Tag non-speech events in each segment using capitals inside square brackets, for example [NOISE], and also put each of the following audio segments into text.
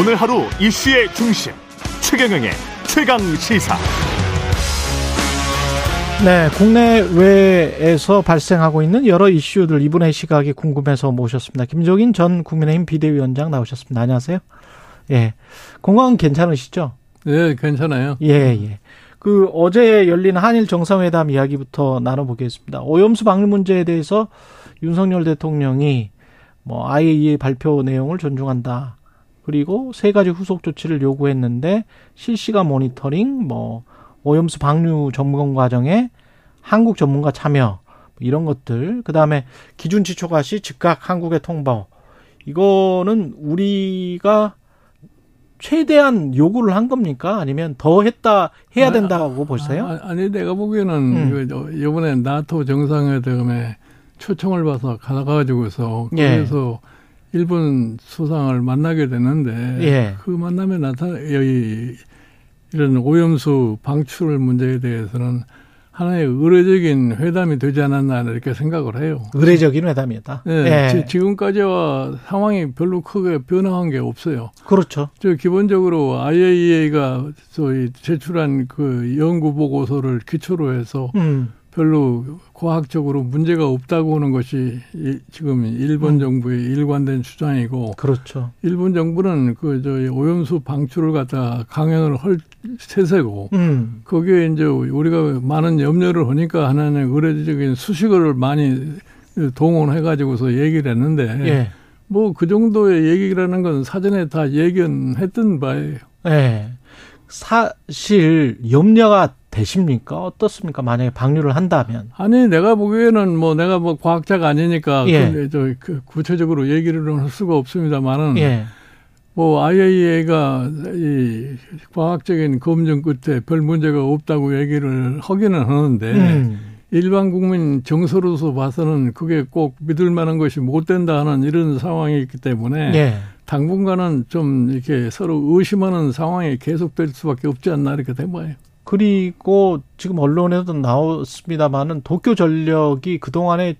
오늘 하루 이슈의 중심 최경영의 최강 시사. 네, 국내외에서 발생하고 있는 여러 이슈들 이분의 시각이 궁금해서 모셨습니다. 김종인 전 국민의힘 비대위원장 나오셨습니다. 안녕하세요. 예, 건강 괜찮으시죠? 네, 괜찮아요. 예, 예. 그 어제 열린 한일 정상회담 이야기부터 나눠보겠습니다. 오염수 방류 문제에 대해서 윤석열 대통령이 뭐 IAEA 발표 내용을 존중한다. 그리고 세 가지 후속 조치를 요구했는데 실시간 모니터링, 뭐 오염수 방류 점검 과정에 한국 전문가 참여 이런 것들, 그 다음에 기준치 초과 시 즉각 한국에 통보. 이거는 우리가 최대한 요구를 한 겁니까? 아니면 더 했다 해야 아, 된다고 아, 보세요? 아, 니 내가 보기에는 음. 이번에 나토 정상회담에 초청을 받아서 가가지고서 예. 그래서 일본 수상을 만나게 되는데 예. 그 만남에 나타나 여기 이런 오염수 방출 문제에 대해서는 하나의 의례적인 회담이 되지 않았나 이렇게 생각을 해요. 의례적인 회담이었다. 네, 예. 지금까지와 상황이 별로 크게 변화한 게 없어요. 그렇죠. 저 기본적으로 IAEA가 저희 제출한 그 연구 보고서를 기초로 해서 음. 별로 과학적으로 문제가 없다고 하는 것이 지금 일본 음. 정부의 일관된 주장이고 그렇죠. 일본 정부는 그 저 오염수 방출을 갖다 강행을 할 세세고 음. 거기에 이제 우리가 많은 염려를 하니까 하나는 의례적인 수식어를 많이 동원해 가지고서 얘기를 했는데 예. 뭐그 정도의 얘기라는 건 사전에 다 예견했던 바예요. 예. 사실 염려가 되십니까? 어떻습니까? 만약에 방류를 한다면. 아니, 내가 보기에는 뭐 내가 뭐 과학자가 아니니까 예. 그, 그 구체적으로 얘기를 할 수가 없습니다만은 예. 뭐 IAEA가 이 과학적인 검증 끝에 별 문제가 없다고 얘기를 하기는 하는데 음. 일반 국민 정서로서 봐서는 그게 꼭 믿을 만한 것이 못 된다 하는 이런 상황이 있기 때문에 예. 당분간은 좀 이렇게 서로 의심하는 상황이 계속될 수밖에 없지 않나 이렇게 돼봐요. 그리고 지금 언론에도 나왔습니다만은 도쿄 전력이 그동안에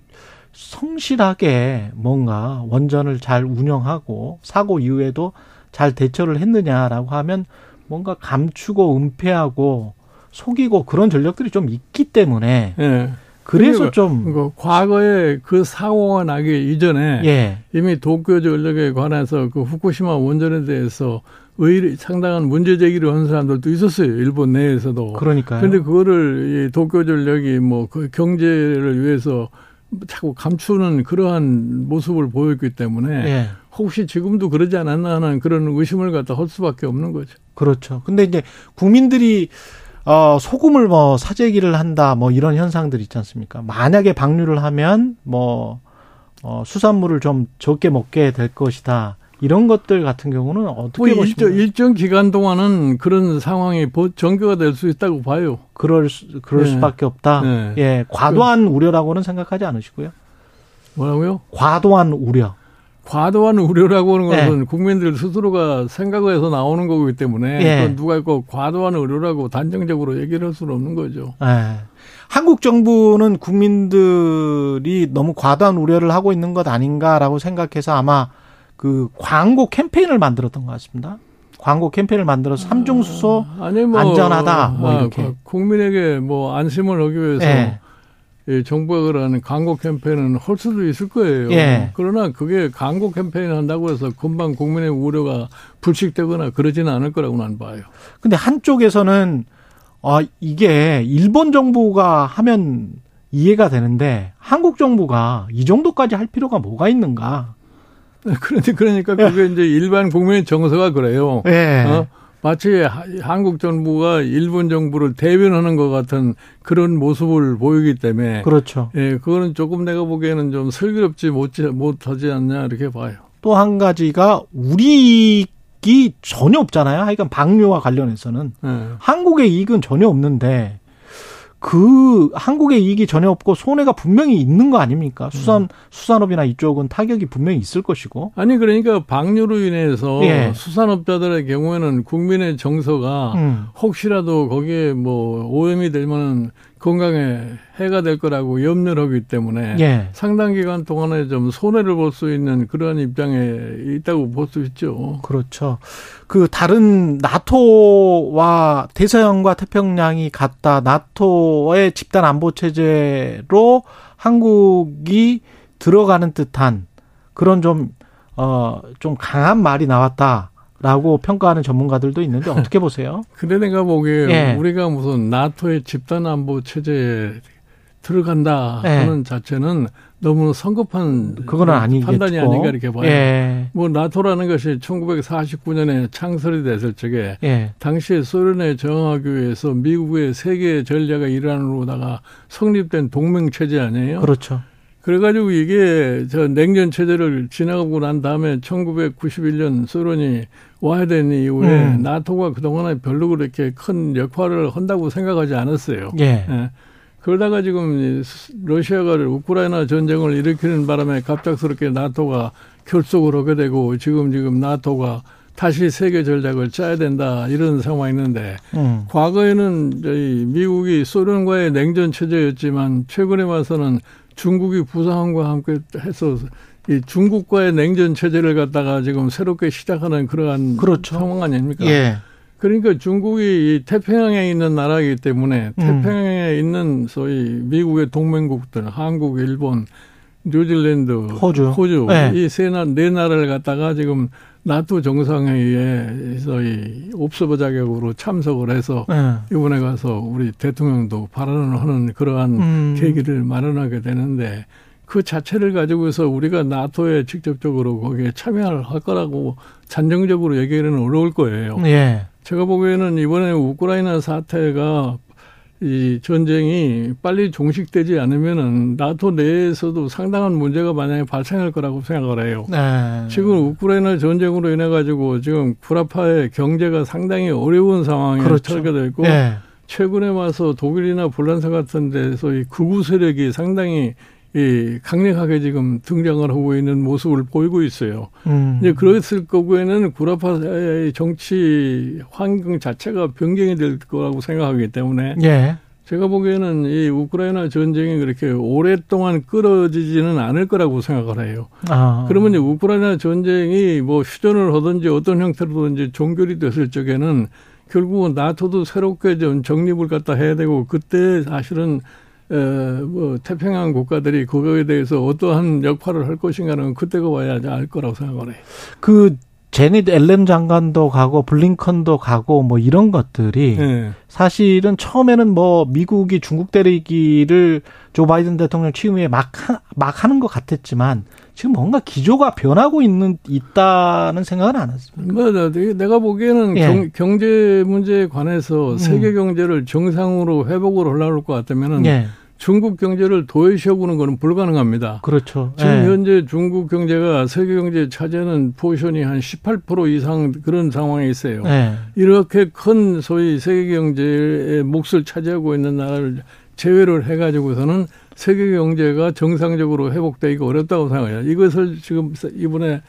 성실하게 뭔가 원전을 잘 운영하고 사고 이후에도 잘 대처를 했느냐라고 하면 뭔가 감추고 은폐하고 속이고 그런 전력들이 좀 있기 때문에 네. 그래서 그러니까 좀그 과거에 그 사고가 나기 이전에 예. 이미 도쿄 전력에 관해서 그 후쿠시마 원전에 대해서 의리 상당한 문제 제기를 한 사람들도 있었어요. 일본 내에서도. 그러니까요. 근데 그거를 이 도쿄 전력이 뭐 그 경제를 위해서 자꾸 감추는 그러한 모습을 보였기 때문에 예. 혹시 지금도 그러지 않았나 하는 그런 의심을 갖다 할 수밖에 없는 거죠. 그렇죠. 근데 이제 국민들이 어, 소금을 뭐 사재기를 한다 뭐 이런 현상들 있지 않습니까? 만약에 방류를 하면 뭐 어, 수산물을 좀 적게 먹게 될 것이다. 이런 것들 같은 경우는 어떻게 뭐 일정, 일정 기간 동안은 그런 상황이 전개가 될 수 있다고 봐요. 그럴 수, 그럴 네. 수밖에 없다. 네. 예, 과도한 그, 우려라고는 생각하지 않으시고요. 뭐라고요? 과도한 우려. 과도한 우려라고 하는 것은 네. 국민들 스스로가 생각해서 나오는 거기 때문에 네. 누가 있고 과도한 우려라고 단정적으로 얘기를 할 수는 없는 거죠. 네. 한국 정부는 국민들이 너무 과도한 우려를 하고 있는 것 아닌가라고 생각해서 아마 그 광고 캠페인을 만들었던 것 같습니다. 광고 캠페인을 만들어서 삼중 수소 아, 아니 뭐, 안전하다 뭐 아, 이렇게 국민에게 뭐 안심을 하기 위해서 네. 예, 정부가 그러는 광고 캠페인은 할 수도 있을 거예요. 예. 그러나 그게 광고 캠페인 한다고 해서 금방 국민의 우려가 불식되거나 그러지는 않을 거라고 난 봐요. 근데 한쪽에서는 아 이게 일본 정부가 하면 이해가 되는데 한국 정부가 이 정도까지 할 필요가 뭐가 있는가? [LAUGHS] 그런데 그러니까 그게 이제 일반 국민의 정서가 그래요. 예. 어? 마치 한국 정부가 일본 정부를 대변하는 것 같은 그런 모습을 보이기 때문에 그렇죠. 예, 그거는 조금 내가 보기에는 좀 슬기롭지 못지 못하지 않냐 이렇게 봐요. 또 한 가지가 우리이 전혀 없잖아요. 하여간 방류와 관련해서는 예. 한국의 이익은 전혀 없는데 그 한국의 이익이 전혀 없고 손해가 분명히 있는 거 아닙니까? 수산 음. 수산업이나 이쪽은 타격이 분명히 있을 것이고. 아니 그러니까 방류로 인해서 예. 수산업자들의 경우에는 국민의 정서가 음. 혹시라도 거기에 뭐 오염이 될 만한 건강에 해가 될 거라고 염려를 하기 때문에 예. 상당 기간 동안에 좀 손해를 볼 수 있는 그런 입장에 있다고 볼 수 있죠. 그렇죠. 그 다른 나토와 대서양과 태평양이 같다. 나토의 집단 안보 체제로 한국이 들어가는 듯한 그런 좀, 어, 좀 강한 말이 나왔다. 라고 평가하는 전문가들도 있는데 어떻게 보세요? [LAUGHS] 근데 내가 보기에 예. 우리가 무슨 나토의 집단 안보 체제에 들어간다 예. 하는 자체는 너무 성급한 그거는 아니겠고. 판단이 아닌가 이렇게 봐요. 예. 뭐 나토라는 것이 1949년에 창설이 됐을 적에 예. 당시에 소련에 저항하기 위해서 미국의 세계 전략의 일환으로다가 성립된 동맹 체제 아니에요? 그렇죠. 그래가지고 이게 저 냉전 체제를 지나가고 난 다음에 1991년 소련이 와야 되는 이후에 음. 나토가 그동안에 별로 그렇게 큰 역할을 한다고 생각하지 않았어요. 예. 예. 그러다가 지금 러시아가 우크라이나 전쟁을 일으키는 바람에 갑작스럽게 나토가 결속을 하게 되고 지금 지금 나토가 다시 세계 전략을 짜야 된다 이런 상황이 있는데 음. 과거에는 저희 미국이 소련과의 냉전 체제였지만 최근에 와서는 중국이 부상과 함께 해서 이 중국과의 냉전 체제를 갖다가 지금 새롭게 시작하는 그러한 그렇죠. 상황 아닙니까? 예. 그러니까 중국이 이 태평양에 있는 나라이기 때문에 음. 태평양에 음. 있는 소위 미국의 동맹국들, 한국, 일본, 뉴질랜드, 호주, 호주 네. 이세 나, 네 나라를 갖다가 지금 나토 정상회의에서 이 옵서버 자격으로 참석을 해서 네. 이번에 가서 우리 대통령도 발언을 하는 그러한 음. 계기를 마련하게 되는데 그 자체를 가지고서 우리가 나토에 직접적으로 거기에 참여를 할 거라고 잔정적으로 얘기하기는 어려울 거예요. 예. 제가 보기에는 이번에 우크라이나 사태가 이 전쟁이 빨리 종식되지 않으면은 나토 내에서도 상당한 문제가 만약에 발생할 거라고 생각을 해요. 네. 지금 우크라이나 전쟁으로 인해 가지고 지금 구라파의 경제가 상당히 어려운 상황에 그렇죠. 됐고 네. 최근에 와서 독일이나 폴란드 같은 데서 이 극우 세력이 상당히 이 강력하게 지금 등장을 하고 있는 모습을 보이고 있어요. 음. 이제 그랬을 거고에는 구라파의 정치 환경 자체가 변경이 될 거라고 생각하기 때문에 예. 제가 보기에는 이 우크라이나 전쟁이 그렇게 오랫동안 끌어지지는 않을 거라고 생각을 해요. 아. 그러면 이제 우크라이나 전쟁이 뭐 휴전을 하든지 어떤 형태로든지 종결이 됐을 적에는 결국은 나토도 새롭게 좀 정립을 갖다 해야 되고 그때 사실은 뭐 태평양 국가들이 그거에 대해서 어떠한 역할을 할 것인가는 그때가 와야 알 거라고 생각을 해요. 그 제닛 앨런 장관도 가고 블링컨도 가고 뭐 이런 것들이 네. 사실은 처음에는 뭐 미국이 중국 때리기를 조 바이든 대통령 취임에 막, 막 하는 것 같았지만 지금 뭔가 기조가 변하고 있는 있다는 생각은 안 했습니다. 뭐 내가 보기에는 예. 경, 제 문제에 관해서 음. 세계 경제를 정상으로 회복을 하려고 것 같다면은 예. 중국 경제를 도외시하고는 거는 불가능합니다. 그렇죠. 지금 네. 현재 중국 경제가 세계 경제 차지하는 포션이 한 18% 이상 그런 상황에 있어요. 네. 이렇게 큰 소위 세계 경제의 몫을 차지하고 있는 나라를 제외를 해가지고서는 세계 경제가 정상적으로 회복되기가 어렵다고 생각해요. 이것을 지금 이번에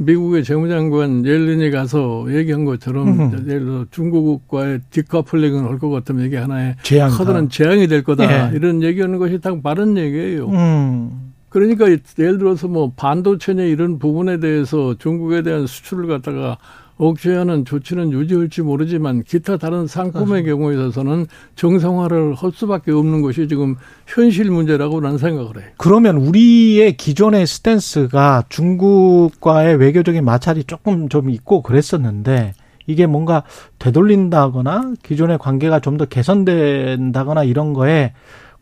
미국의 재무장관 옐린이 가서 얘기한 것처럼 음흠. 예를 들어 중국과의 decoupling을 할것 같으면 이게 하나의 재앙 커다란 재앙이 될 거다 예. 이런 얘기하는 것이 딱 바른 얘기예요. 음. 그러니까 예를 들어서 뭐 반도체냐 이런 부분에 대해서 중국에 대한 수출을 갖다가 억제하는 조치는 유지할지 모르지만 기타 다른 상품의 경우에 있어서는 정상화를 할 수밖에 없는 것이 지금 현실 문제라고 난 생각을 해요. 그러면 우리의 기존의 스탠스가 중국과의 외교적인 마찰이 조금 좀 있고 그랬었는데 이게 뭔가 되돌린다거나 기존의 관계가 좀 더 개선된다거나 이런 거에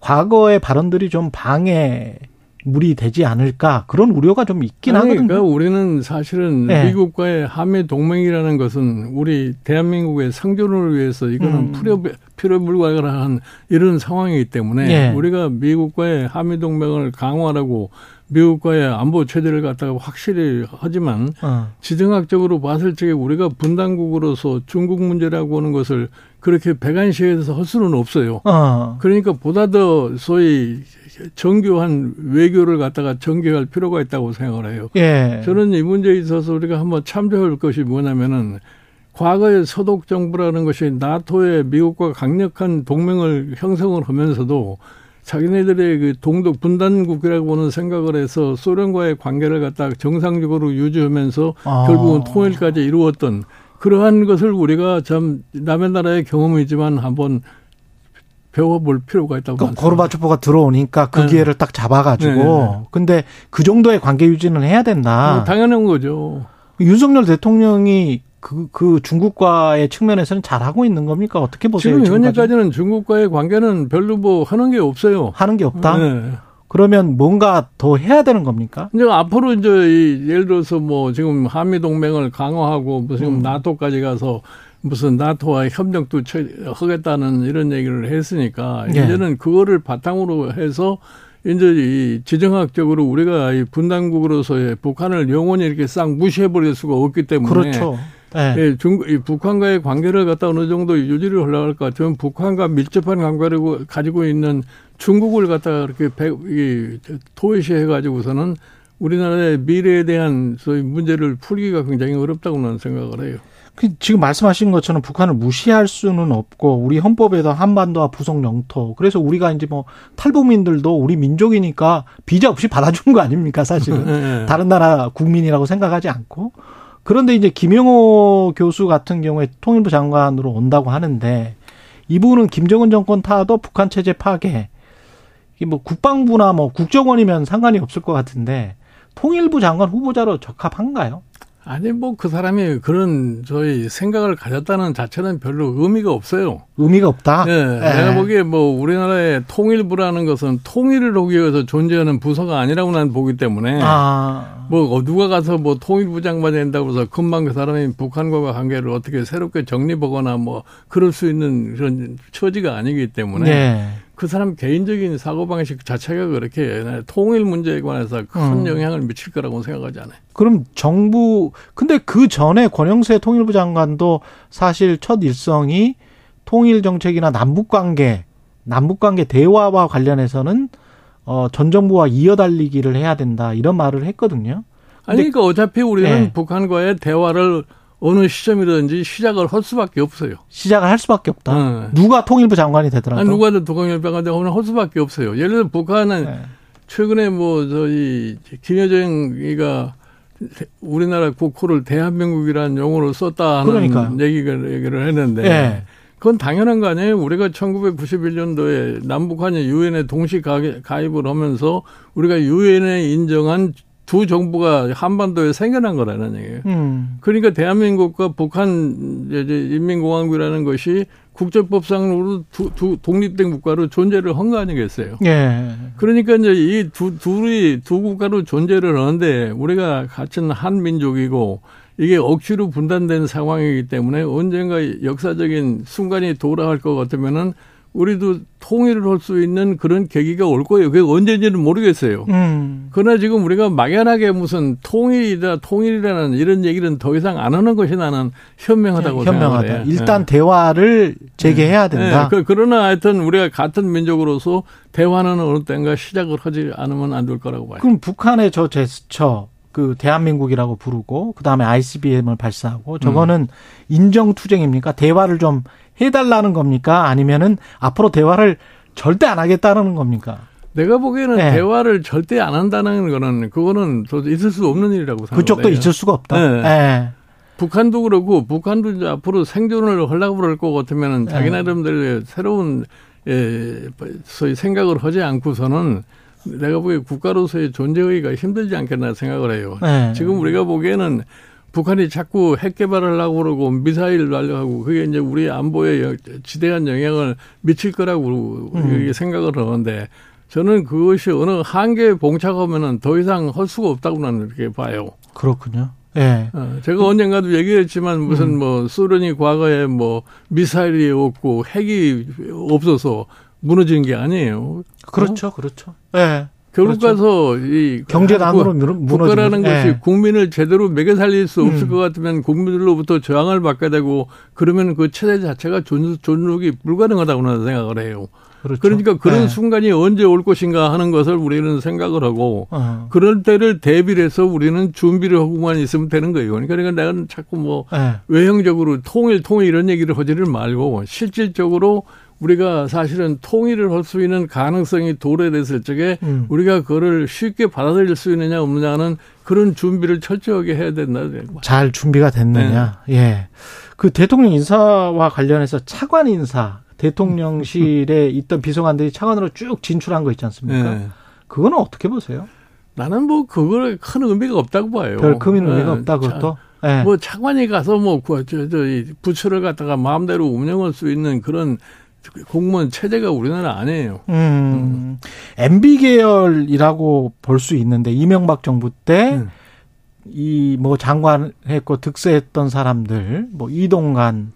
과거의 발언들이 좀 방해 물이 되지 않을까 그런 우려가 좀 있긴 아니, 하거든요. 그러니까 우리는 사실은 네. 미국과의 한미 동맹이라는 것은 우리 대한민국의 생존을 위해서 이거는 음. 필요 필요 불가한 이런 상황이기 때문에 네. 우리가 미국과의 한미 동맹을 강화하고 미국과의 안보 체제를 갖다가 확실히 하지만 어. 지정학적으로 봤을 적에 우리가 분단국으로서 중국 문제라고 하는 것을 그렇게 배관시에서 할 수는 없어요. 어. 그러니까 보다 더 소위 정교한 외교를 갖다가 전개할 필요가 있다고 생각을 해요. 예. 저는 이 문제에 있어서 우리가 한번 참조할 것이 뭐냐면은 과거의 서독 정부라는 것이 나토의 미국과 강력한 동맹을 형성을 하면서도 자기네들의 그 동독 분단국이라고 보는 생각을 해서 소련과의 관계를 갖다 정상적으로 유지하면서 아. 결국은 통일까지 이루었던 그러한 것을 우리가 참 남의 나라의 경험이지만 한번 배워볼 필요가 있다고 그러니까 고르바초프가 들어오니까 그 네. 기회를 딱 잡아가지고 네. 근데 그 정도의 관계 유지는 해야 된다. 어, 당연한 거죠. 윤석열 대통령이 그, 그 중국과의 측면에서는 잘하고 있는 겁니까? 어떻게 보세요? 지금 현재까지는 중국과의 관계는 별로 뭐 하는 게 없어요. 하는 게 없다? 네. 그러면 뭔가 더 해야 되는 겁니까? 이제 앞으로 이제 예를 들어서 뭐 지금 한미 동맹을 강화하고 뭐 지금 음. 나토까지 가서 무슨 나토와 협력도 하겠다는 이런 얘기를 했으니까 예. 이제는 그거를 바탕으로 해서 이제 이 지정학적으로 우리가 이 분단국으로서의 북한을 영원히 이렇게 싹 무시해버릴 수가 없기 때문에 그렇죠. 네. 예, 중, 이 북한과의 관계를 갖다 어느 정도 유지를 하려고 할 것 같으면 북한과 밀접한 관계를 가지고 있는 중국을 갖다가 이렇게 배, 이, 토의시해 가지고서는 우리나라의 미래에 대한 소위 문제를 풀기가 굉장히 어렵다고 나는 생각을 해요. 그 지금 말씀하신 것처럼 북한을 무시할 수는 없고 우리 헌법에도 한반도와 부속 영토 그래서 우리가 이제 뭐 탈북민들도 우리 민족이니까 비자 없이 받아주는 거 아닙니까 사실은 네. [LAUGHS] 다른 나라 국민이라고 생각하지 않고 그런데 이제 김영호 교수 같은 경우에 통일부 장관으로 온다고 하는데 이분은 김정은 정권 타도 북한 체제 파괴 뭐 국방부나 뭐 국정원이면 상관이 없을 것 같은데 통일부 장관 후보자로 적합한가요? 아니 뭐 그 사람이 그런 저희 생각을 가졌다는 자체는 별로 의미가 없어요. 의미가 없다. 네, 네. 내가 보기에 뭐 우리나라의 통일부라는 것은 통일을 하기 위해서 존재하는 부서가 아니라고 나는 보기 때문에 아. 뭐 누가 가서 뭐 통일부 장관이 된다고 해서 금방 그 사람이 북한과 관계를 어떻게 새롭게 정립하거나 뭐 그럴 수 있는 그런 처지가 아니기 때문에. 네. 그 사람 개인적인 사고방식 자체가 그렇게 통일 문제에 관해서 큰 음. 영향을 미칠 거라고 생각하지 않아요. 그럼 정부, 근데 그 전에 권영세 통일부 장관도 사실 첫 일성이 통일 정책이나 남북 관계, 남북 관계 대화와 관련해서는 어, 전 정부와 이어달리기를 해야 된다 이런 말을 했거든요. 아니, 그러니까 어차피 우리는 네. 북한과의 대화를 어느 시점이든지 시작을 할 수밖에 없어요. 시작을 할 수밖에 없다. 네. 누가 통일부 장관이 되더라도. 아니, 누가 통일부 장관이 되면 할 수밖에 없어요. 예를 들어 북한은 네. 최근에 뭐 저희 김여정이가 우리나라 국호를 대한민국이라는 용어로 썼다 하는 그러니까. 얘기를 얘기를 했는데 네. 그건 당연한 거 아니에요? 우리가 1991년도에 남북한이 유엔에 동시 가입을 하면서 우리가 유엔에 인정한 두 정부가 한반도에 생겨난 거라는 얘기예요. 음. 그러니까 대한민국과 북한 인민공화국이라는 것이 국제법상으로 두, 두 독립된 국가로 존재를 한 거 아니겠어요? 예. 그러니까 이제 이 두 둘이 두 국가로 존재를 하는데 우리가 같은 한 민족이고 이게 억지로 분단된 상황이기 때문에 언젠가 역사적인 순간이 돌아갈 것 같으면은 우리도 통일을 할 수 있는 그런 계기가 올 거예요. 그게 언제인지는 모르겠어요. 음. 그러나 지금 우리가 막연하게 무슨 통일이다, 통일이라는 이런 얘기는 더 이상 안 하는 것이 나는 현명하다고 네, 현명하다. 생각해요. 일단 네. 대화를 재개해야 네. 된다. 네. 그러나 하여튼 우리가 같은 민족으로서 대화는 어느 때인가 시작을 하지 않으면 안 될 거라고 봐요. 그럼 북한의 저 제스처 그 대한민국이라고 부르고 그 다음에 ICBM을 발사하고 저거는 음. 인정 투쟁입니까? 대화를 좀 해달라는 겁니까? 아니면은 앞으로 대화를 절대 안 하겠다는 겁니까? 내가 보기에는 네. 대화를 절대 안 한다는 거는 그거는 있을 수 없는 일이라고 생각해요. 그쪽도 있을 수가 없다. 네. 네. 북한도 그렇고 북한도 이제 앞으로 생존을 하려고 그럴 것 같으면은 네. 자기 나름대로의 새로운 예, 소위 생각을 하지 않고서는 내가 보기에 국가로서의 존재의가 힘들지 않겠나 생각을 해요. 네. 지금 우리가 보기에는 북한이 자꾸 핵 개발하려고 그러고 미사일 날려하고 그게 이제 우리 안보에 지대한 영향을 미칠 거라고 음. 생각을 하는데 저는 그것이 어느 한계에 봉착하면은 더 이상 할 수가 없다고 나는 이렇게 봐요. 그렇군요. 예. 어, 제가 언젠가도 얘기했지만 무슨 음. 뭐 소련이 과거에 뭐 미사일이 없고 핵이 없어서 무너진 게 아니에요. 그렇죠, 어? 그렇죠. 예. 결국 그렇죠. 가서 이 경제난으로 무너지는 국가라는 것이 네. 국민을 제대로 먹여 살릴 수 없을 음. 것 같으면 국민들로부터 저항을 받게 되고 그러면 그 체제 자체가 존, 존속이 불가능하다고 는 생각을 해요. 그렇죠. 그러니까 그런 네. 순간이 언제 올 것인가 하는 것을 우리는 생각을 하고 어. 그럴 때를 대비를 해서 우리는 준비를 하고만 있으면 되는 거예요. 그러니까 내가 자꾸 뭐 네. 외형적으로 통일 통일 이런 얘기를 하지를 말고 실질적으로 우리가 사실은 통일을 할 수 있는 가능성이 도래됐을 적에 음. 우리가 그거를 쉽게 받아들일 수 있느냐 없느냐는 그런 준비를 철저하게 해야 된다. 잘 준비가 됐느냐. 네. 예. 그 대통령 인사와 관련해서 차관 인사 대통령실에 [LAUGHS] 있던 비서관들이 차관으로 쭉 진출한 거 있지 않습니까? 네. 그거는 어떻게 보세요? 나는 뭐 그걸 큰 의미가 없다고 봐요. 별 큰 의미가 네. 없다 그것도. 네. 뭐 차관이 가서 뭐 저 저 부처를 갖다가 마음대로 운영할 수 있는 그런 공무원 체제가 우리나라 아니에요. 음. 음. MB 계열이라고 볼 수 있는데 이명박 정부 때 이뭐 음. 장관 했고 득세했던 사람들 뭐 이동관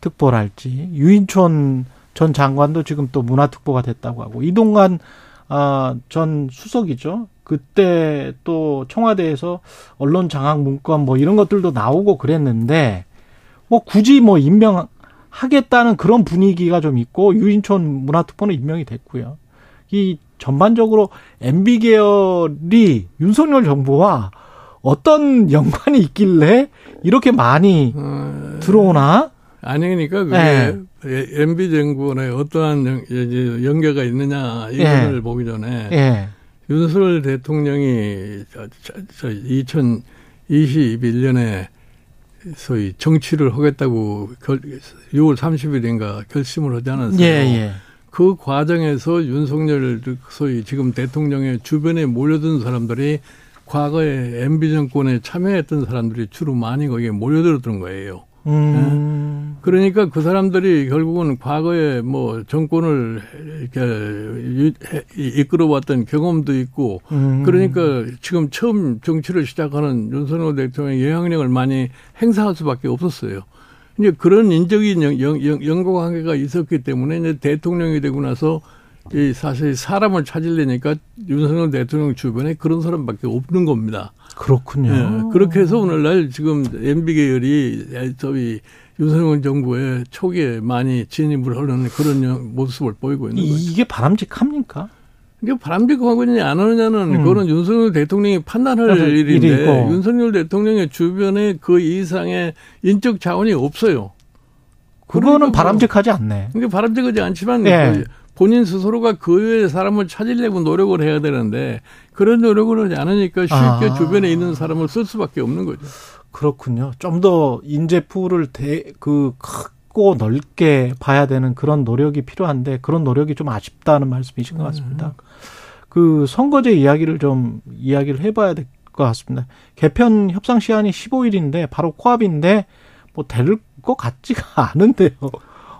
특보랄지 유인촌 전 장관도 지금 또 문화특보가 됐다고 하고 이동관 아, 전 수석이죠. 그때 또 청와대에서 언론 장악 문건 뭐 이런 것들도 나오고 그랬는데 뭐 굳이 뭐 임명 하겠다는 그런 분위기가 좀 있고 유인촌 문화특보는 임명이 됐고요. 이 전반적으로 MB 계열이 윤석열 정부와 어떤 연관이 있길래 이렇게 많이 어... 들어오나? 아니 그러니까 그게 네. MB 정부에 어떠한 연, 연계가 있느냐 이걸 네. 보기 전에 네. 윤석열 대통령이 2021년에 소위 정치를 하겠다고 결, 6월 30일인가 결심을 하지 않았어요. 예, 예. 그 과정에서 윤석열 소위 지금 대통령의 주변에 몰려든 사람들이 과거에 MB 정권에 참여했던 사람들이 주로 많이 거기에 몰려들었던 거예요. 음. 네? 그러니까 그 사람들이 결국은 과거에 뭐 정권을 이렇게 이끌어왔던 경험도 있고 음. 그러니까 지금 처음 정치를 시작하는 윤석열 대통령의 영향력을 많이 행사할 수밖에 없었어요. 이제 그런 인적인 연, 연, 연관관계가 있었기 때문에 이제 대통령이 되고 나서 이 사실 사람을 찾으려니까 윤석열 대통령 주변에 그런 사람밖에 없는 겁니다. 그렇군요. 네, 그렇게 해서 오늘날 지금 MB 계열이 저희 윤석열 정부의 초기에 많이 진입을 하는 그런 모습을 보이고 있는 거죠. 이게 바람직합니까? 이게 바람직하느냐 안 하느냐는 음. 그거는 윤석열 대통령이 판단할 일인데 일이고. 윤석열 대통령의 주변에 그 이상의 인적 자원이 없어요. 그거는 바람직하지 않네. 이게 바람직하지 않지만 예. 본인 스스로가 그 외의 사람을 찾으려고 노력을 해야 되는데 그런 노력을 하지 않으니까 쉽게 아. 주변에 있는 사람을 쓸 수밖에 없는 거죠. 그렇군요. 좀 더 인재 풀을 대, 그 크고 넓게 봐야 되는 그런 노력이 필요한데 그런 노력이 좀 아쉽다는 말씀이신 것 같습니다. 음. 그 선거제 이야기를 좀 이야기를 해봐야 될 것 같습니다. 개편 협상 시한이 15일인데 바로 코앞인데 뭐 될 것 같지가 [LAUGHS] 않은데요.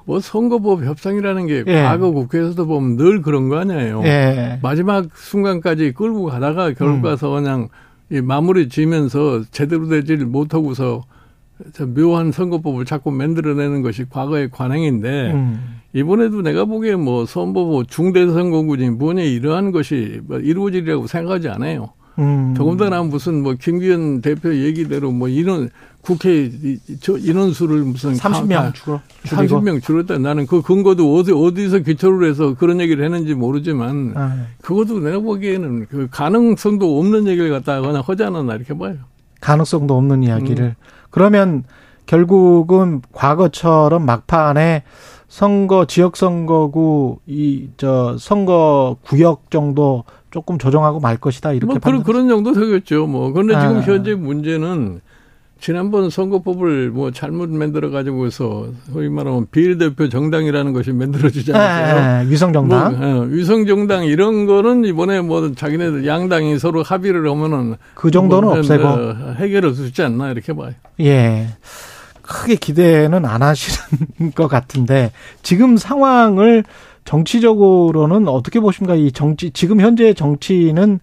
뭐 선거법 협상이라는 게 예. 과거 국회에서도 보면 늘 그런 거 아니에요. 예. 마지막 순간까지 끌고 가다가 결국 가서 음. 그냥 이 마무리 지면서 제대로 되질 못하고서 묘한 선거법을 자꾸 만들어내는 것이 과거의 관행인데 음. 이번에도 내가 보기에 뭐 선거법 중대선거구니 뭐냐 이러한 것이 뭐 이루어지리라고 생각하지 않아요. 음. 더군다나 무슨 뭐 김기현 대표 얘기대로 뭐 이런 국회 저 인원수를 무슨 30명 줄어 30명 줄었다. 나는 그 근거도 어디 어디서 기초를 해서 그런 얘기를 했는지 모르지만 아, 네. 그것도 내가 보기에는 그 가능성도 없는 얘기를 하지 않았나 이렇게 봐요. 가능성도 없는 이야기를. 음. 그러면 결국은 과거처럼 막판에 선거 지역 선거구 이 저 선거 구역 정도 조금 조정하고 말 것이다 이렇게 뭐 그런 그런 정도 되겠죠. 뭐 그런데 아. 지금 현재 문제는 지난번 선거법을 뭐 잘못 만들어 가지고서 소위 말하면 비례대표 정당이라는 것이 만들어지지 않았어요. 네, 네, 위성 정당. 뭐, 어, 위성 정당 이런 거는 이번에 뭐 자기네들 양당이 서로 합의를 하면은 그 정도는 뭐, 없애고 어, 해결할 수 있지 않나 이렇게 봐요. 예. 크게 기대는 안 하시는 [LAUGHS] 것 같은데 지금 상황을 정치적으로는 어떻게 보십니까? 이 정치 지금 현재 정치는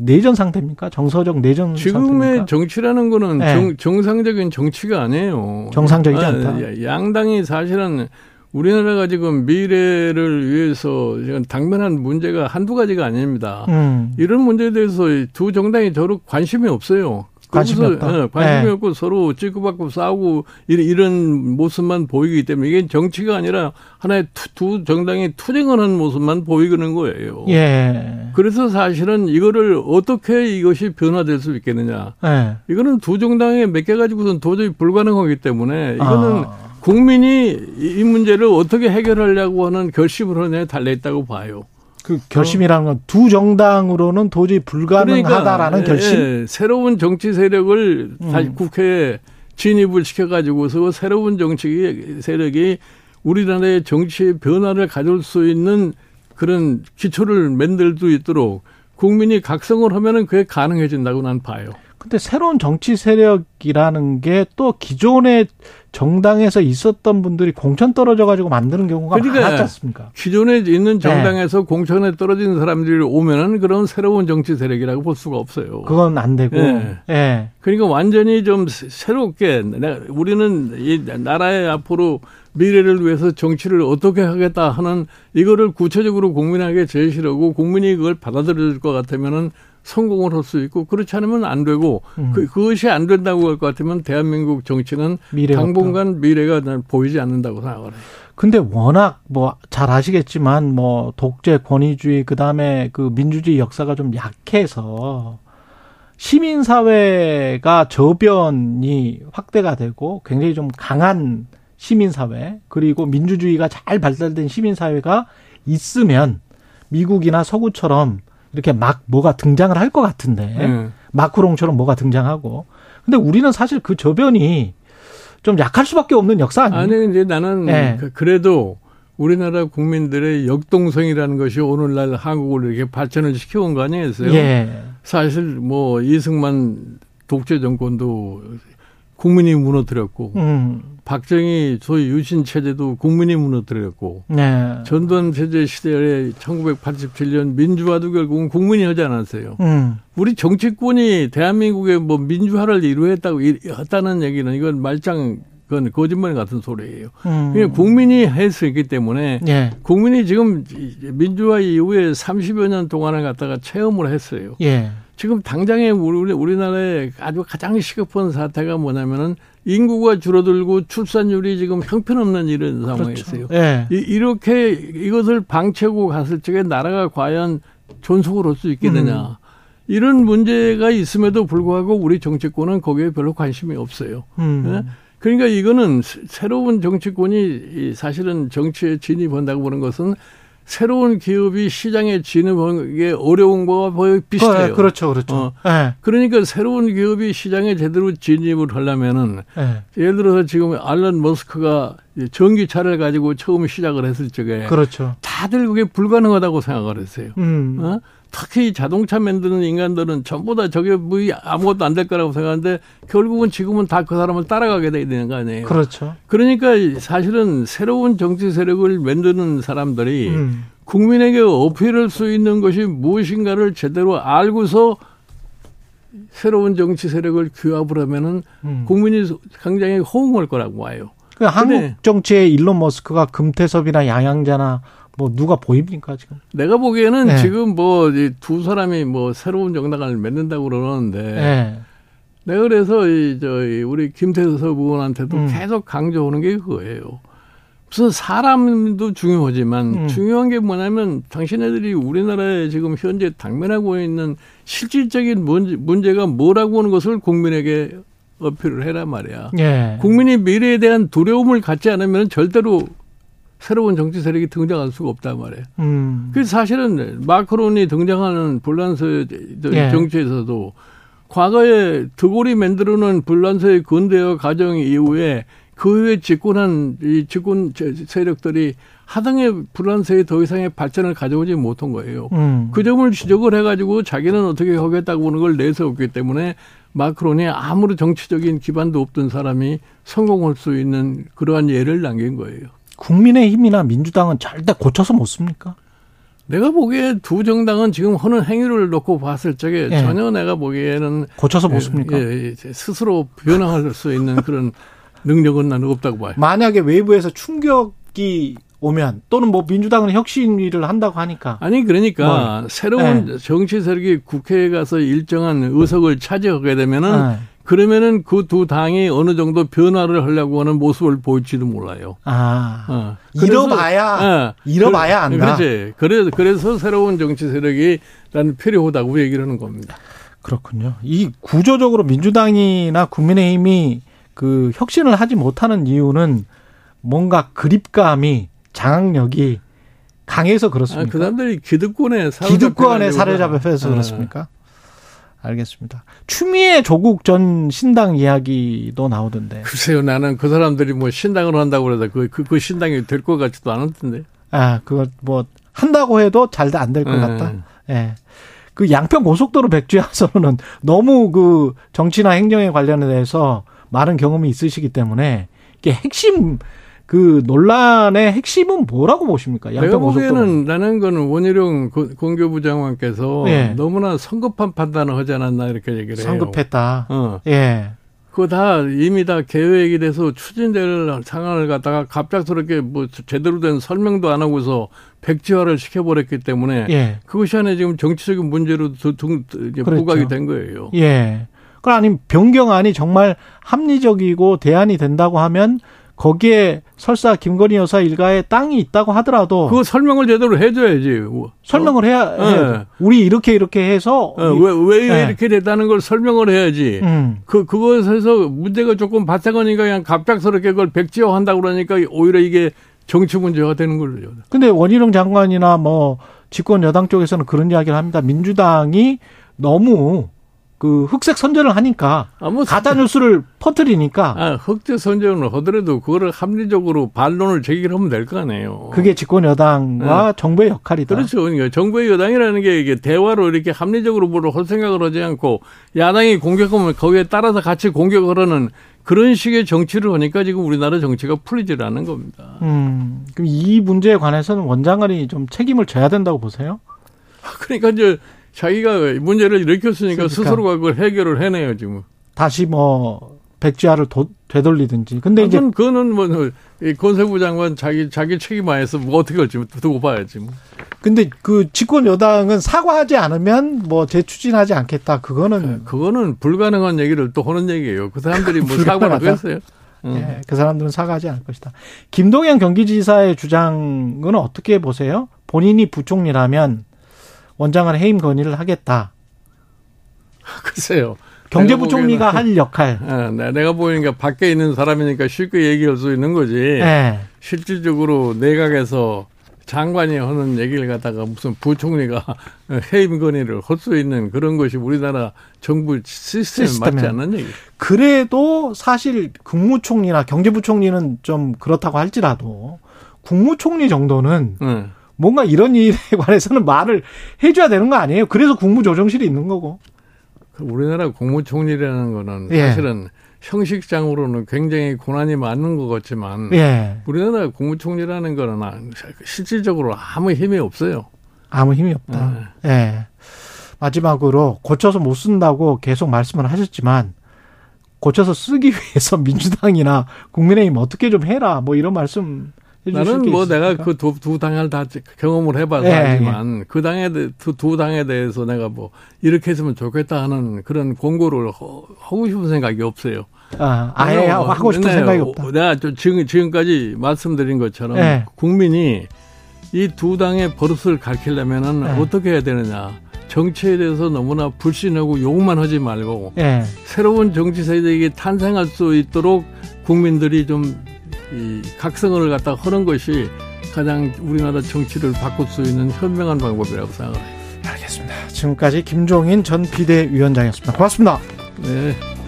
내전 상태입니까? 정서적 내전 지금의 상태입니까? 정치라는 거는 네. 정, 정상적인 정치가 아니에요. 정상적이지 아, 않다. 양당이 사실은 우리나라가 지금 미래를 위해서 지금 당면한 문제가 한두 가지가 아닙니다. 음. 이런 문제에 대해서 두 정당이 별로 관심이 없어요. 관심이 없다. 네, 관심이 네. 없고 서로 치고받고 싸우고 이런 모습만 보이기 때문에 이게 정치가 아니라 하나의 투, 두 정당이 투쟁하는 모습만 보이는 거예요. 예. 그래서 사실은 이거를 어떻게 이것이 변화될 수 있겠느냐. 예. 이거는 두 정당에 맡겨 가지고선 도저히 불가능하기 때문에 이거는 아. 국민이 이 문제를 어떻게 해결하려고 하는 결심으로 달려 있다고 봐요. 그 결심이라는 건 두 정당으로는 도저히 불가능하다라는 그러니까, 결심. 예, 새로운 정치 세력을 음. 다시 국회에 진입을 시켜가지고서 새로운 정치 세력이 우리나라의 정치의 변화를 가져올 수 있는 그런 기초를 만들 수 있도록 국민이 각성을 하면은 그게 가능해진다고 난 봐요. 근데 새로운 정치 세력이라는 게 또 기존의 정당에서 있었던 분들이 공천 떨어져 가지고 만드는 경우가 그러니까 많았지 않습니까? 기존에 있는 네. 정당에서 네. 공천에 떨어진 사람들이 오면은 그런 새로운 정치 세력이라고 볼 수가 없어요. 그건 안 되고. 네. 네. 그러니까 완전히 좀 새롭게 우리는 이 나라의 앞으로 미래를 위해서 정치를 어떻게 하겠다 하는 이거를 구체적으로 국민에게 제시하고 국민이 그걸 받아들일 것 같으면은 성공을 할 수 있고 그렇지 않으면 안 되고 음. 그, 그것이 안 된다고 할 것 같으면 대한민국 정치는 당분간 미래가 보이지 않는다고 생각을 해요. 근데 워낙 뭐 잘 아시겠지만 뭐 독재 권위주의 그다음에 그 민주주의 역사가 좀 약해서 시민 사회가 저변이 확대가 되고 굉장히 좀 강한 시민 사회 그리고 민주주의가 잘 발달된 시민 사회가 있으면 미국이나 서구처럼 이렇게 막 뭐가 등장을 할 것 같은데 음. 마크롱처럼 뭐가 등장하고 근데 우리는 사실 그 저변이 좀 약할 수밖에 없는 역사 아니에요? 아니 이제 나는 네. 그래도 우리나라 국민들의 역동성이라는 것이 오늘날 한국을 이렇게 발전을 시켜온 거 아니겠어요? 예. 사실 뭐 이승만 독재 정권도 국민이 무너뜨렸고 음. 박정희 소위 유신 체제도 국민이 무너뜨렸고 네. 전두환 체제 시대에 1987년 민주화도 결국은 국민이 하지 않았어요. 음. 우리 정치권이 대한민국의 뭐 민주화를 이루었다고 했다는 얘기는 이건 말짱 그건 거짓말 같은 소리예요. 음. 그냥 국민이 했었기 때문에 예. 국민이 지금 민주화 이후에 30여 년 동안을 갖다가 체험을 했어요. 예. 지금 당장에 우리, 우리나라에 아주 가장 시급한 사태가 뭐냐면은 인구가 줄어들고 출산율이 지금 형편없는 이런 상황이었어요. 그렇죠. 예. 이, 렇게 이것을 방치하고 갔을 적에 나라가 과연 존속을 할 수 있겠느냐. 음. 이런 문제가 있음에도 불구하고 우리 정치권은 거기에 별로 관심이 없어요. 음. 예? 그러니까 이거는 새로운 정치권이 사실은 정치에 진입한다고 보는 것은 새로운 기업이 시장에 진입하기 어려운 거와 거의 비슷해요. 그렇죠, 그렇죠. 어. 네. 그러니까 새로운 기업이 시장에 제대로 진입을 하려면은 네. 예를 들어서 지금 알런 머스크가 전기차를 가지고 처음 시작을 했을 적에 그렇죠. 다들 그게 불가능하다고 생각을 했어요. 음. 어? 특히 자동차 만드는 인간들은 전부 다 저게 뭐 아무것도 안 될 거라고 생각하는데 결국은 지금은 다 그 사람을 따라가게 되는 거 아니에요. 그렇죠. 그러니까 사실은 새로운 정치 세력을 만드는 사람들이 음. 국민에게 어필할 수 있는 것이 무엇인가를 제대로 알고서 새로운 정치 세력을 규합을 하면은 음. 국민이 굉장히 호응할 거라고 봐요. 그 한국 정치의 일론 머스크가 금태섭이나 양양자나 뭐 누가 보입니까 지금? 내가 보기에는 네. 지금 뭐 두 사람이 뭐 새로운 정당을 맺는다고 그러는데 네. 내가 그래서 이저 우리 김태섭 의원한테도 음. 계속 강조하는 게 그거예요. 무슨 사람도 중요하지만 음. 중요한 게 뭐냐면 당신네들이 우리나라에 지금 현재 당면하고 있는 실질적인 문제, 가 뭐라고 하는 것을 국민에게 어필을 해라 말이야. 예. 국민이 미래에 대한 두려움을 갖지 않으면 절대로 새로운 정치 세력이 등장할 수가 없단 말이에요. 음. 그래서 사실은 마크론이 등장하는 불란서 예. 정치에서도 과거에 드골이 만들어놓은 불란서의 근대화 과정 이후에 그 후에 집권한 이 집권 세력들이 하등의 불란서에 더 이상의 발전을 가져오지 못한 거예요. 음. 그 점을 지적을 해가지고 자기는 어떻게 하겠다고 하는 걸 내세웠기 때문에 마크론이 아무리 정치적인 기반도 없던 사람이 성공할 수 있는 그러한 예를 남긴 거예요. 국민의힘이나 민주당은 절대 고쳐서 못 씁니까? 내가 보기에 두 정당은 지금 하는 행위를 놓고 봤을 적에 예. 전혀 내가 보기에는 고쳐서 못 씁니까? 예, 예, 스스로 변화할 수 있는 그런 [LAUGHS] 능력은 나는 없다고 봐요. 만약에 외부에서 충격이 오면 또는 뭐 민주당은 혁신위를 한다고 하니까 아니 그러니까 뭐. 새로운 네. 정치 세력이 국회에 가서 일정한 의석을 차지하게 되면은 네. 그러면은 그 두 당이 어느 정도 변화를 하려고 하는 모습을 보일지도 몰라요. 아. 어. 잃어봐야, 네. 잃어봐야 안다. 그렇지. 그래서, 그래서 새로운 정치 세력이 나는 필요하다고 얘기를 하는 겁니다. 그렇군요. 이 구조적으로 민주당이나 국민의힘이 그 혁신을 하지 못하는 이유는 뭔가 그립감이 장악력이 강해서 그렇습니까? 아, 그 사람들이 기득권에 기득권에 사로잡혀서 아. 그렇습니까? 알겠습니다. 추미애 조국 전 신당 이야기도 나오던데. 글쎄요, 나는 그 사람들이 뭐 신당을 한다고 그러다 그, 그, 그 신당이 될 것 같지도 않았던데. 아, 그거 뭐 한다고 해도 잘 안 될것 네. 같다. 예. 네. 그 양평 고속도로 백지화선은 [LAUGHS] 너무 그 정치나 행정에 관련해서 많은 경험이 있으시기 때문에 이게 핵심 그 논란의 핵심은 뭐라고 보십니까? 내가 보기에는 나는 거는 원희룡 공교부 장관께서 예. 너무나 성급한 판단을 하지 않았나 이렇게 얘기를 해요. 성급했다. 어. 예. 그거 다 이미 다 계획이 돼서 추진될 상황을 갖다가 갑작스럽게 뭐 제대로 된 설명도 안 하고서 백지화를 시켜버렸기 때문에 예. 그것이 안에 지금 정치적인 문제로 등, 그렇죠. 부각이 된 거예요. 예. 그럼 아니 변경안이 정말 합리적이고 대안이 된다고 하면 거기에 설사 김건희 여사 일가에 땅이 있다고 하더라도 그 설명을 제대로 해줘야지. 설명을 해야 어? 해. 우리 이렇게 이렇게 해서 어, 왜왜 네. 이렇게 됐다는 걸 설명을 해야지. 음. 그 그것에서 문제가 조금 발생하니까 그냥 갑작스럽게 그걸 백지화 한다고 그러니까 오히려 이게 정치 문제가 되는 걸로. 근데 원희룡 장관이나 뭐 집권 여당 쪽에서는 그런 이야기를 합니다. 민주당이 너무 그 흑색 선전을 하니까 아, 뭐 가짜 뉴스를 퍼뜨리니까 아, 흑색 선전을 하더라도 그거를 합리적으로 반론을 제기하면 될 거 아니에요. 그게 집권 여당과 네. 정부의 역할이다. 그렇죠. 그러니까 정부의 여당이라는 게 이게 대화로 이렇게 합리적으로 뭐할 생각을 하지 않고 야당이 공격하면 거기에 따라서 같이 공격을 하는 그런 식의 정치를 하니까 지금 우리나라 정치가 풀리질 않는 겁니다. 음, 그럼 이 문제에 관해서는 원장관이 좀 책임을 져야 된다고 보세요? 그러니까 이제 자기가 문제를 일으켰으니까 그러니까. 스스로가 그걸 해결을 해내야지 뭐. 다시 뭐 백지화를 도, 되돌리든지. 근데 아, 이제 그거는 뭐 건설부 장관 자기 자기 책임 안에서 뭐 어떻게 할지 두고 봐야지 뭐. 근데 그 집권 여당은 사과하지 않으면 뭐 재추진하지 않겠다. 그거는 네, 그거는 불가능한 얘기를 또 하는 얘기예요. 그 사람들이 뭐 [LAUGHS] 사과를 하겠어요? 응. 네, 그 사람들은 사과하지 않을 것이다. 김동연 경기지사의 주장은 어떻게 보세요? 본인이 부총리라면 원장관 해임 건의를 하겠다. [LAUGHS] 글쎄요. 경제부총리가 할 역할. [LAUGHS] 네, 내가 보니까 밖에 있는 사람이니까 쉽게 얘기할 수 있는 거지. 네. 실질적으로 내각에서 장관이 하는 얘기를 갖다가 무슨 부총리가 [LAUGHS] 해임 건의를 할 수 있는 그런 것이 우리나라 정부 시스템에 시스템에. 맞지 않는 얘기. 그래도 사실 국무총리나 경제부총리는 좀 그렇다고 할지라도 국무총리 정도는 네. 뭔가 이런 일에 [LAUGHS] 관해서는 말을 해줘야 되는 거 아니에요? 그래서 국무조정실이 있는 거고. 그 우리나라 국무총리라는 거는 예. 사실은 형식상으로는 굉장히 고난이 많은 것 같지만 예. 우리나라 국무총리라는 거는 실질적으로 아무 힘이 없어요. 아무 힘이 없다. 예. 예. 마지막으로 고쳐서 못 쓴다고 계속 말씀을 하셨지만 고쳐서 쓰기 위해서 [LAUGHS] 민주당이나 국민의힘 어떻게 좀 해라 뭐 이런 말씀 나는 뭐 내가 그 두 두 당을 다 경험을 해봐서 예, 알지만 예. 그 당에 두, 두 당에 대해서 내가 뭐 이렇게 했으면 좋겠다 하는 그런 공고를 하고 싶은 생각이 없어요. 아, 아예 하고 싶은 생각이 없다. 내가 지금 지금까지 말씀드린 것처럼 예. 국민이 이 두 당의 버릇을 가르치려면은 예. 어떻게 해야 되느냐. 정치에 대해서 너무나 불신하고 욕만 하지 말고 예. 새로운 정치 세력이 탄생할 수 있도록 국민들이 좀 이 각성을 갖다 하는 것이 가장 우리나라 정치를 바꿀 수 있는 현명한 방법이라고 생각합니다. 알겠습니다. 지금까지 김종인 전 비대위원장이었습니다. 고맙습니다. 네.